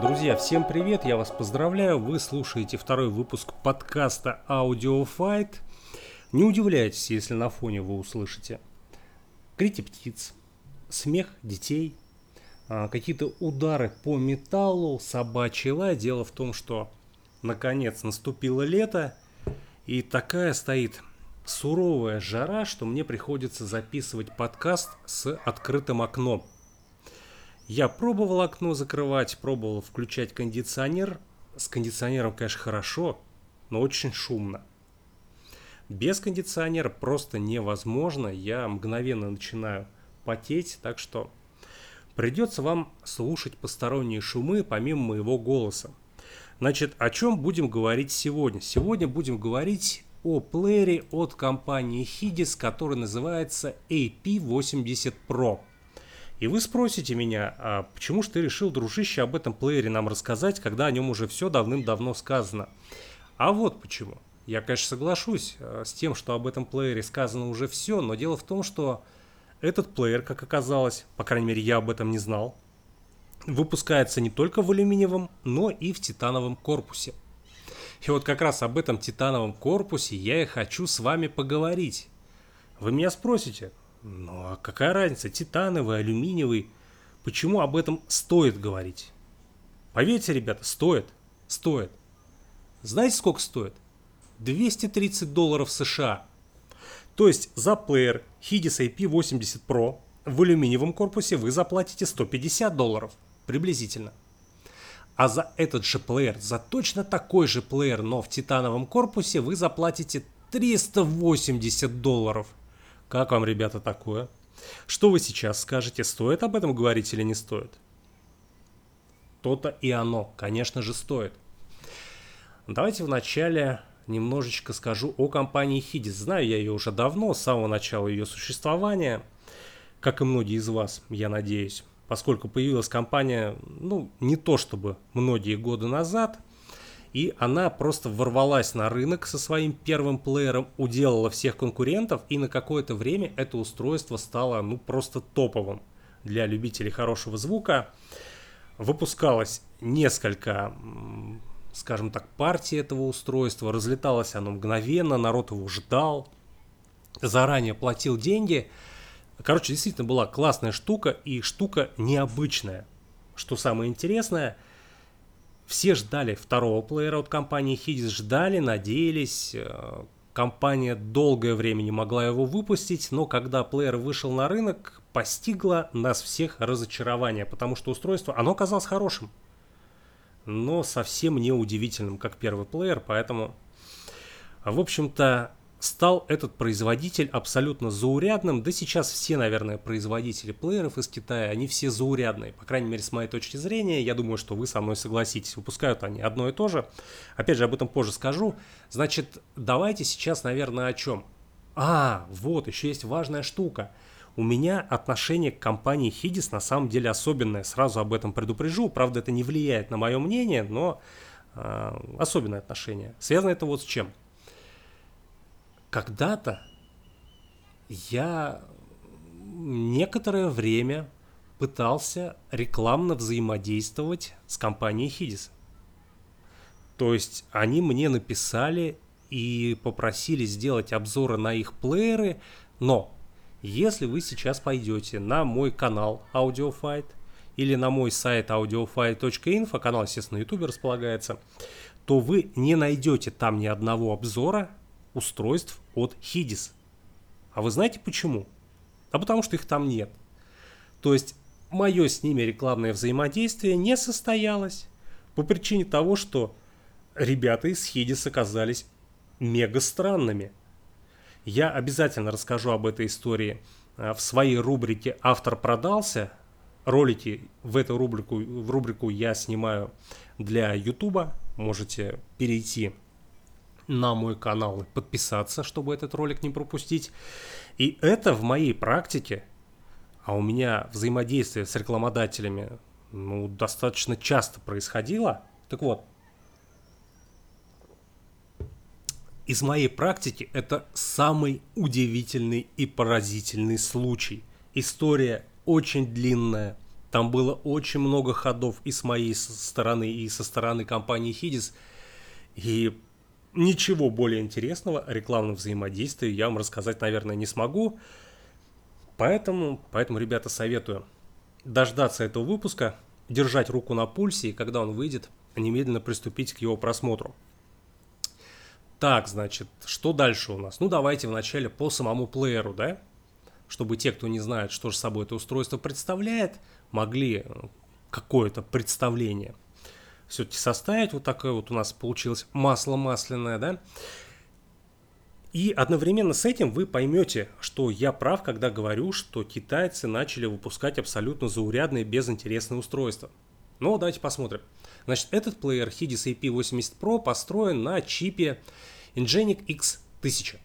Друзья, всем привет, я вас поздравляю, вы слушаете второй выпуск подкаста Audio Fight. Не удивляйтесь, если на фоне вы услышите крики птиц, смех детей, а, какие-то удары по металлу, собачий лай. Дело в том, что наконец наступило лето, и такая стоит суровая жара, что мне приходится записывать подкаст с открытым окном. Я пробовал окно закрывать, пробовал включать кондиционер. С кондиционером, конечно, хорошо, но очень шумно. Без кондиционера просто невозможно. Я мгновенно начинаю потеть, так что придется вам слушать посторонние шумы помимо моего голоса. Значит, о чем будем говорить сегодня? Сегодня будем говорить о плеере от компании Hidis, который называется AP80 Pro. И вы спросите меня, а почему же ты решил, дружище, об этом плеере нам рассказать, когда о нем уже все давным-давно сказано? А вот почему. Я, конечно, соглашусь э, с тем, что об этом плеере сказано уже все, но дело в том, что этот плеер, как оказалось, по крайней мере, я об этом не знал, выпускается не только в алюминиевом, но и в титановом корпусе. И вот как раз об этом титановом корпусе я и хочу с вами поговорить. Вы меня спросите, ну а какая разница, титановый, алюминиевый? Почему об этом стоит говорить? Поверьте, ребята, стоит. Стоит. Знаете, сколько стоит? 230 долларов США. То есть за плеер Hidis IP80 Pro в алюминиевом корпусе вы заплатите 150 долларов. Приблизительно. А за этот же плеер, за точно такой же плеер, но в титановом корпусе, вы заплатите 380 долларов. Как вам, ребята, такое? Что вы сейчас скажете, стоит об этом говорить или не стоит? То-то и оно, конечно же, стоит. Давайте вначале немножечко скажу о компании Hidis. Знаю я ее уже давно, с самого начала ее существования, как и многие из вас, я надеюсь, поскольку появилась компания, ну, не то чтобы многие годы назад, и она просто ворвалась на рынок со своим первым плеером, уделала всех конкурентов, и на какое-то время это устройство стало ну просто топовым для любителей хорошего звука. Выпускалось несколько, скажем так, партий этого устройства, разлеталось оно мгновенно, народ его ждал, заранее платил деньги. Короче, действительно была классная штука и штука необычная. Что самое интересное – все ждали второго плеера от компании Hidis, ждали, надеялись. Э, компания долгое время не могла его выпустить, но когда плеер вышел на рынок, постигло нас всех разочарование, потому что устройство, оно оказалось хорошим, но совсем не удивительным, как первый плеер, поэтому, в общем-то, стал этот производитель абсолютно заурядным. Да сейчас все, наверное, производители плееров из Китая, они все заурядные. По крайней мере, с моей точки зрения, я думаю, что вы со мной согласитесь. Выпускают они одно и то же. Опять же, об этом позже скажу. Значит, давайте сейчас, наверное, о чем? А, вот, еще есть важная штука. У меня отношение к компании Hidis на самом деле особенное. Сразу об этом предупрежу. Правда, это не влияет на мое мнение, но э, особенное отношение. Связано это вот с чем – когда-то я некоторое время пытался рекламно взаимодействовать с компанией Hidis. То есть они мне написали и попросили сделать обзоры на их плееры, но если вы сейчас пойдете на мой канал AudioFight или на мой сайт audiofight.info, канал, естественно, на YouTube располагается, то вы не найдете там ни одного обзора устройств от Hidis. А вы знаете почему? А потому что их там нет. То есть мое с ними рекламное взаимодействие не состоялось по причине того, что ребята из Hidis оказались мега странными. Я обязательно расскажу об этой истории а, в своей рубрике «Автор продался». Ролики в эту рубрику, в рубрику я снимаю для YouTube. Можете перейти на мой канал и подписаться, чтобы этот ролик не пропустить. И это в моей практике, а у меня взаимодействие с рекламодателями ну, достаточно часто происходило. Так вот, из моей практики это самый удивительный и поразительный случай. История очень длинная, Там было очень много ходов и с моей стороны, и со стороны компании Хидис. И ничего более интересного о рекламном взаимодействии я вам рассказать, наверное, не смогу. Поэтому, поэтому, ребята, советую дождаться этого выпуска, держать руку на пульсе, и когда он выйдет, немедленно приступить к его просмотру. Так, значит, что дальше у нас? Ну, давайте вначале по самому плееру, да? Чтобы те, кто не знает, что же собой это устройство представляет, могли какое-то представление все-таки составить. Вот такое вот у нас получилось масло масляное, да? И одновременно с этим вы поймете, что я прав, когда говорю, что китайцы начали выпускать абсолютно заурядные, безинтересные устройства. Но давайте посмотрим. Значит, этот плеер Hidis AP80 Pro построен на чипе Ingenic X1000.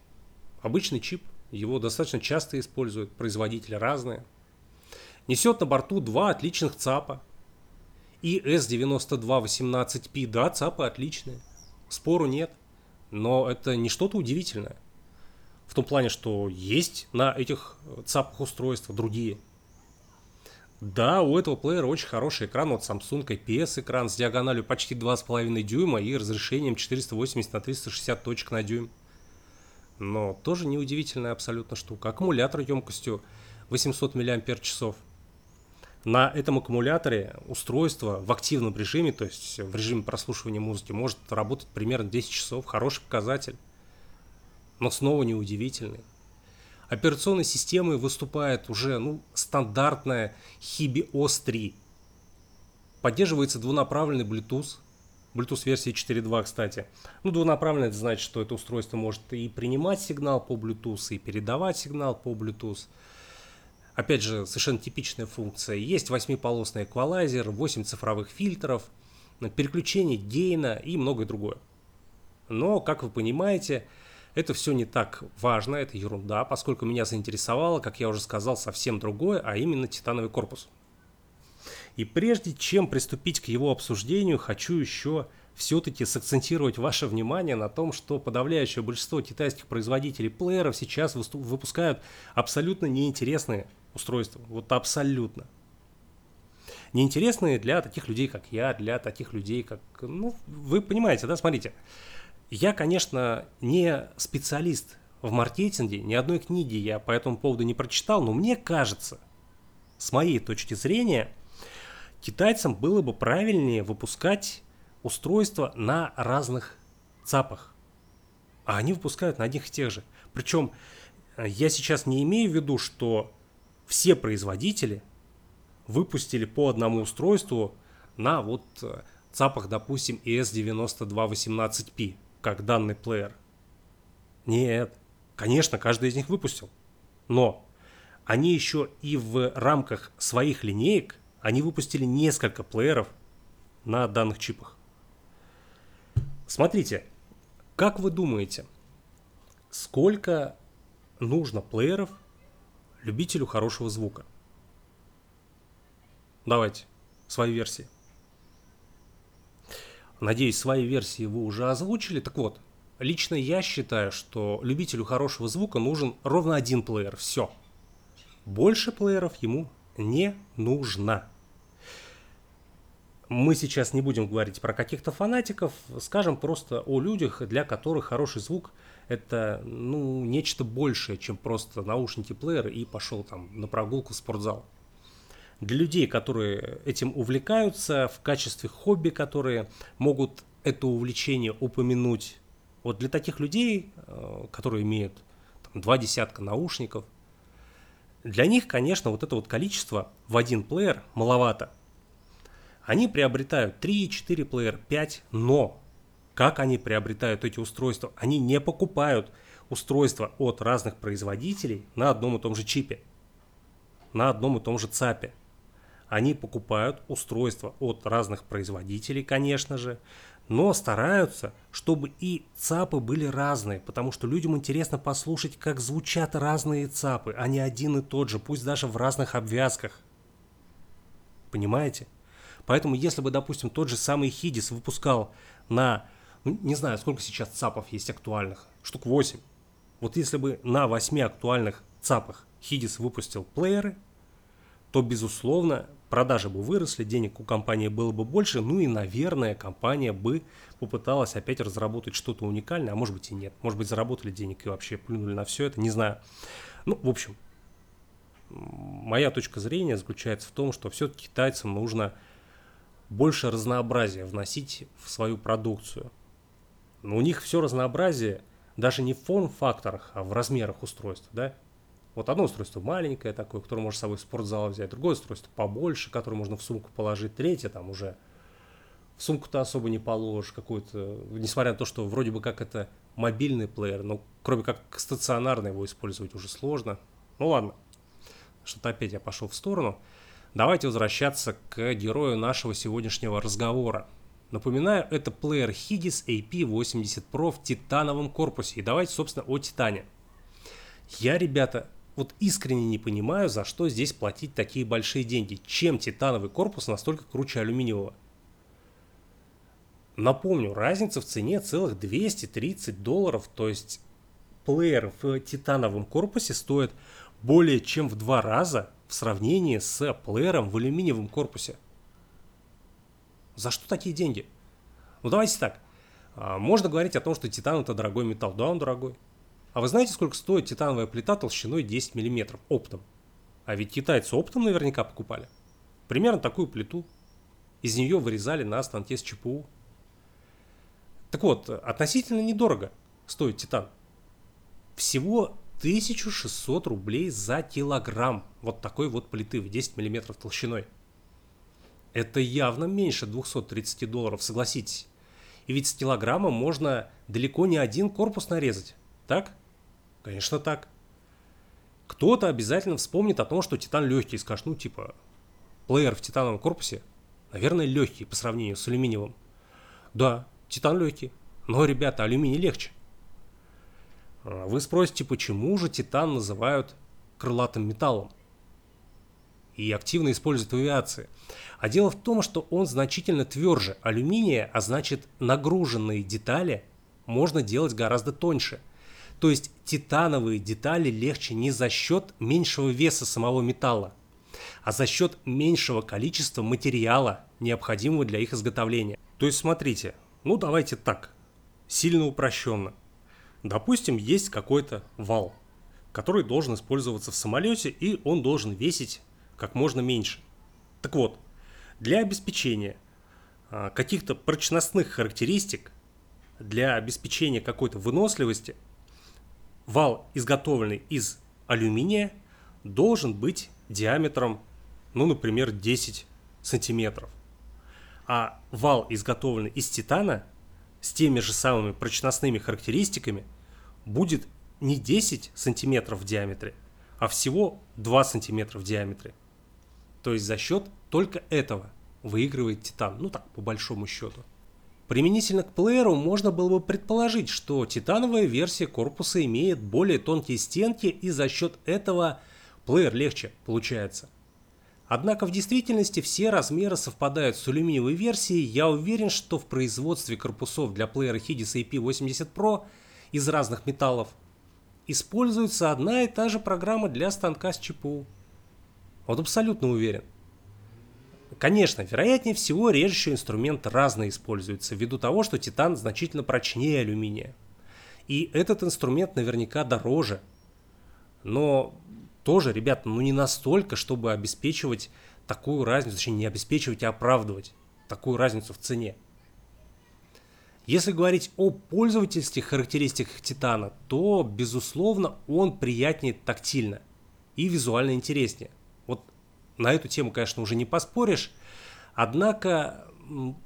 Обычный чип, его достаточно часто используют, производители разные. Несет на борту два отличных ЦАПа. И S9218P, да, ЦАПы отличные, спору нет. Но это не что-то удивительное. В том плане, что есть на этих ЦАПах устройства другие – да, у этого плеера очень хороший экран, вот Samsung IPS экран с диагональю почти 2,5 дюйма и разрешением 480 на 360 точек на дюйм. Но тоже неудивительная абсолютно штука. Аккумулятор емкостью 800 мАч. На этом аккумуляторе устройство в активном режиме, то есть в режиме прослушивания музыки, может работать примерно 10 часов. Хороший показатель. Но снова неудивительный. Операционной системой выступает уже ну, стандартная Hibi OS 3. Поддерживается двунаправленный Bluetooth. Bluetooth версии 4.2, кстати. Ну, двунаправленный это значит, что это устройство может и принимать сигнал по Bluetooth, и передавать сигнал по Bluetooth. Опять же, совершенно типичная функция. Есть восьмиполосный эквалайзер, 8 цифровых фильтров, переключение гейна и многое другое. Но, как вы понимаете, это все не так важно, это ерунда, поскольку меня заинтересовало, как я уже сказал, совсем другое, а именно титановый корпус. И прежде чем приступить к его обсуждению, хочу еще все-таки сакцентировать ваше внимание на том, что подавляющее большинство китайских производителей плееров сейчас выпускают абсолютно неинтересные устройства. Вот абсолютно. Неинтересные для таких людей, как я, для таких людей, как... Ну, вы понимаете, да? Смотрите. Я, конечно, не специалист в маркетинге, ни одной книги я по этому поводу не прочитал, но мне кажется, с моей точки зрения, китайцам было бы правильнее выпускать устройства на разных ЦАПах. А они выпускают на одних и тех же. Причем э, я сейчас не имею в виду, что все производители выпустили по одному устройству на вот э, ЦАПах, допустим, ES9218P как данный плеер. Нет, конечно, каждый из них выпустил. Но они еще и в рамках своих линеек, они выпустили несколько плееров на данных чипах. Смотрите, как вы думаете, сколько нужно плееров любителю хорошего звука? Давайте, свои версии. Надеюсь, свои версии вы уже озвучили. Так вот, лично я считаю, что любителю хорошего звука нужен ровно один плеер. Все. Больше плееров ему не нужно. Мы сейчас не будем говорить про каких-то фанатиков, скажем просто о людях, для которых хороший звук это ну, нечто большее, чем просто наушники плеер и пошел там на прогулку в спортзал для людей, которые этим увлекаются в качестве хобби, которые могут это увлечение упомянуть. Вот для таких людей, э, которые имеют там, два десятка наушников, для них, конечно, вот это вот количество в один плеер маловато. Они приобретают 3, 4 плеер, 5, но как они приобретают эти устройства? Они не покупают устройства от разных производителей на одном и том же чипе, на одном и том же ЦАПе. Они покупают устройства от разных производителей, конечно же, но стараются, чтобы и ЦАПы были разные, потому что людям интересно послушать, как звучат разные ЦАПы, а не один и тот же, пусть даже в разных обвязках. Понимаете? Поэтому если бы, допустим, тот же самый Хидис выпускал на, ну, не знаю, сколько сейчас ЦАПов есть актуальных, штук 8. Вот если бы на 8 актуальных ЦАПах Хидис выпустил плееры, то, безусловно, продажи бы выросли, денег у компании было бы больше, ну и, наверное, компания бы попыталась опять разработать что-то уникальное, а может быть и нет. Может быть, заработали денег и вообще плюнули на все это, не знаю. Ну, в общем, моя точка зрения заключается в том, что все-таки китайцам нужно больше разнообразия вносить в свою продукцию. Но у них все разнообразие даже не в форм-факторах, а в размерах устройства, да? Вот одно устройство маленькое такое, которое можно с собой в спортзал взять, другое устройство побольше, которое можно в сумку положить, третье там уже в сумку-то особо не положишь какую-то, несмотря на то, что вроде бы как это мобильный плеер, но кроме как стационарно его использовать уже сложно. Ну ладно, что-то опять я пошел в сторону. Давайте возвращаться к герою нашего сегодняшнего разговора. Напоминаю, это плеер Hidis AP80 Pro в титановом корпусе. И давайте, собственно, о титане. Я, ребята, вот искренне не понимаю, за что здесь платить такие большие деньги. Чем титановый корпус настолько круче алюминиевого? Напомню, разница в цене целых 230 долларов, то есть плеер в титановом корпусе стоит более чем в два раза в сравнении с плеером в алюминиевом корпусе. За что такие деньги? Ну давайте так. А, можно говорить о том, что титан это дорогой металл. Да, он дорогой. А вы знаете, сколько стоит титановая плита толщиной 10 мм оптом? А ведь китайцы оптом наверняка покупали. Примерно такую плиту. Из нее вырезали на станке с ЧПУ. Так вот, относительно недорого стоит титан. Всего 1600 рублей за килограмм вот такой вот плиты в 10 мм толщиной. Это явно меньше 230 долларов, согласитесь. И ведь с килограммом можно далеко не один корпус нарезать, так? Конечно так. Кто-то обязательно вспомнит о том, что титан легкий, и скажет, ну типа, плеер в титановом корпусе, наверное, легкий по сравнению с алюминиевым. Да, титан легкий, но, ребята, алюминий легче. А, вы спросите, почему же титан называют крылатым металлом? И активно используют в авиации. А дело в том, что он значительно тверже алюминия, а значит нагруженные детали можно делать гораздо тоньше – то есть титановые детали легче не за счет меньшего веса самого металла, а за счет меньшего количества материала, необходимого для их изготовления. То есть смотрите, ну давайте так, сильно упрощенно. Допустим, есть какой-то вал, который должен использоваться в самолете, и он должен весить как можно меньше. Так вот, для обеспечения а, каких-то прочностных характеристик, для обеспечения какой-то выносливости – вал, изготовленный из алюминия, должен быть диаметром, ну, например, 10 сантиметров. А вал, изготовленный из титана, с теми же самыми прочностными характеристиками, будет не 10 сантиметров в диаметре, а всего 2 сантиметра в диаметре. То есть за счет только этого выигрывает титан, ну так, по большому счету. Применительно к плееру можно было бы предположить, что титановая версия корпуса имеет более тонкие стенки и за счет этого плеер легче получается. Однако в действительности все размеры совпадают с алюминиевой версией. Я уверен, что в производстве корпусов для плеера Hidis AP80 Pro из разных металлов используется одна и та же программа для станка с ЧПУ. Вот абсолютно уверен. Конечно, вероятнее всего режущий инструмент разно используется, ввиду того, что титан значительно прочнее алюминия. И этот инструмент наверняка дороже. Но тоже, ребята, ну не настолько, чтобы обеспечивать такую разницу, точнее не обеспечивать, а оправдывать такую разницу в цене. Если говорить о пользовательских характеристиках титана, то, безусловно, он приятнее тактильно и визуально интереснее на эту тему, конечно, уже не поспоришь. Однако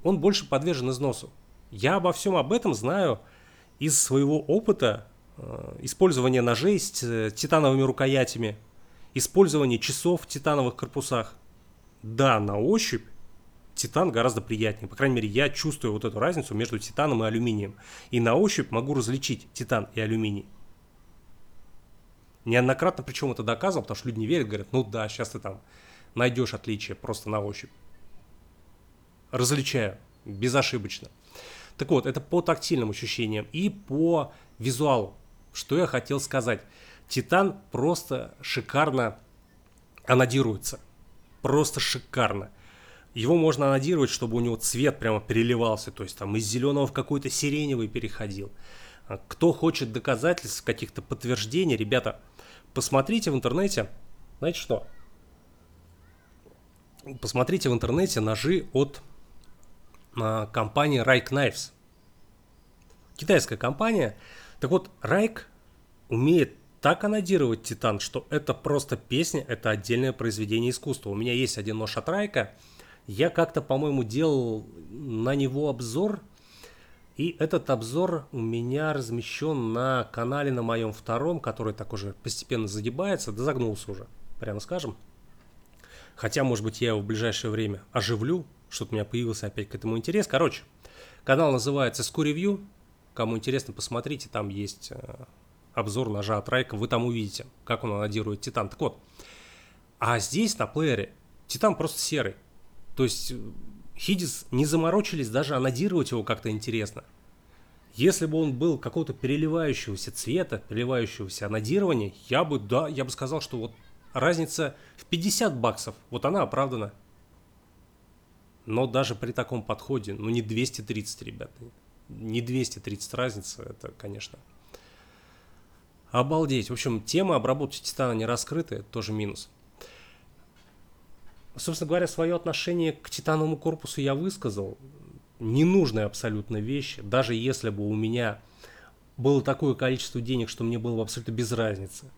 он больше подвержен износу. Я обо всем об этом знаю из своего опыта э, использования ножей с э, титановыми рукоятями, использования часов в титановых корпусах. Да, на ощупь титан гораздо приятнее. По крайней мере, я чувствую вот эту разницу между титаном и алюминием. И на ощупь могу различить титан и алюминий. Неоднократно причем это доказывал, потому что люди не верят, говорят, ну да, сейчас ты там найдешь отличие просто на ощупь. Различаю безошибочно. Так вот, это по тактильным ощущениям и по визуалу. Что я хотел сказать. Титан просто шикарно анодируется. просто шикарно. Его можно анодировать, чтобы у него цвет прямо переливался, то есть там из зеленого в какой-то сиреневый переходил. Кто хочет доказательств, каких-то подтверждений, ребята, посмотрите в интернете, знаете что? Посмотрите в интернете ножи от а, компании Rike Knives. Китайская компания. Так вот, Rike умеет так анодировать титан, что это просто песня, это отдельное произведение искусства. У меня есть один нож от Райка, я как-то, по-моему, делал на него обзор, и этот обзор у меня размещен на канале на моем втором, который так уже постепенно загибается, да загнулся уже, прямо скажем. Хотя, может быть, я его в ближайшее время оживлю, что-то у меня появился опять к этому интерес. Короче, канал называется Review. Кому интересно, посмотрите, там есть э, обзор ножа от Райка, вы там увидите, как он анодирует Титан. Так вот, а здесь на плеере Титан просто серый. То есть Хидис не заморочились даже анодировать его как-то интересно. Если бы он был какого-то переливающегося цвета, переливающегося анодирования, я бы, да, я бы сказал, что вот разница в 50 баксов, вот она оправдана. Но даже при таком подходе, ну не 230, ребята, не 230 разница, это, конечно, Обалдеть. В общем, тема обработки титана не раскрыта, это тоже минус. Собственно говоря, свое отношение к титановому корпусу я высказал. Ненужная абсолютно вещь. Даже если бы у меня было такое количество денег, что мне было бы абсолютно без разницы.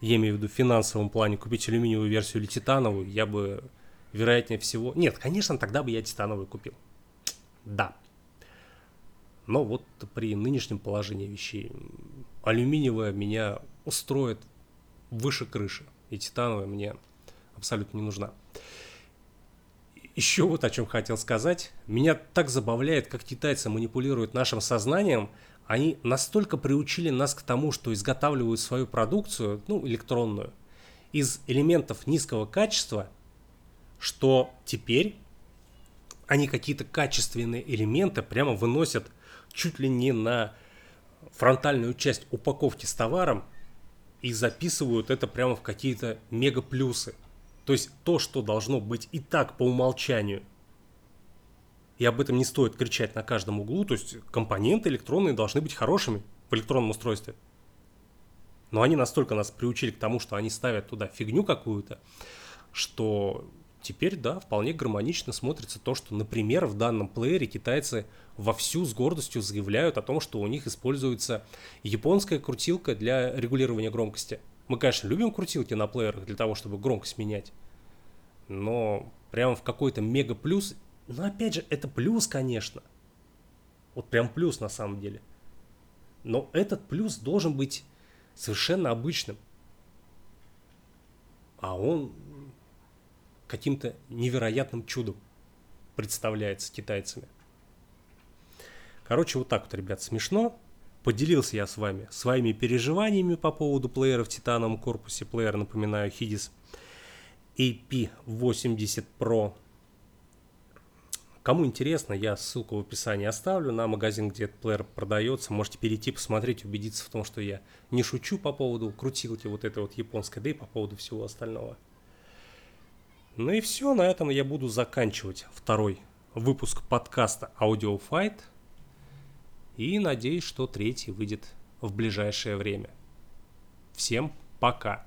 Я имею в виду в финансовом плане купить алюминиевую версию или титановую, я бы, вероятнее всего... Нет, конечно, тогда бы я титановую купил. Да. Но вот при нынешнем положении вещей алюминиевая меня устроит выше крыши, и титановая мне абсолютно не нужна. Еще вот о чем хотел сказать. Меня так забавляет, как китайцы манипулируют нашим сознанием. Они настолько приучили нас к тому, что изготавливают свою продукцию, ну, электронную, из элементов низкого качества, что теперь они какие-то качественные элементы прямо выносят чуть ли не на фронтальную часть упаковки с товаром и записывают это прямо в какие-то мега плюсы. То есть то, что должно быть и так по умолчанию. И об этом не стоит кричать на каждом углу. То есть компоненты электронные должны быть хорошими в электронном устройстве. Но они настолько нас приучили к тому, что они ставят туда фигню какую-то, что теперь, да, вполне гармонично смотрится то, что, например, в данном плеере китайцы вовсю с гордостью заявляют о том, что у них используется японская крутилка для регулирования громкости. Мы, конечно, любим крутилки на плеерах для того, чтобы громкость менять, но прямо в какой-то мега плюс, но опять же, это плюс, конечно. Вот прям плюс на самом деле. Но этот плюс должен быть совершенно обычным. А он каким-то невероятным чудом представляется китайцами. Короче, вот так вот, ребят, смешно. Поделился я с вами своими переживаниями по поводу плеера в титановом корпусе. Плеер, напоминаю, Hidis AP80 Pro. Кому интересно, я ссылку в описании оставлю на магазин, где этот плеер продается. Можете перейти, посмотреть, убедиться в том, что я не шучу по поводу крутилки вот этой вот японской, да и по поводу всего остального. Ну и все, на этом я буду заканчивать второй выпуск подкаста Audio Fight. И надеюсь, что третий выйдет в ближайшее время. Всем пока!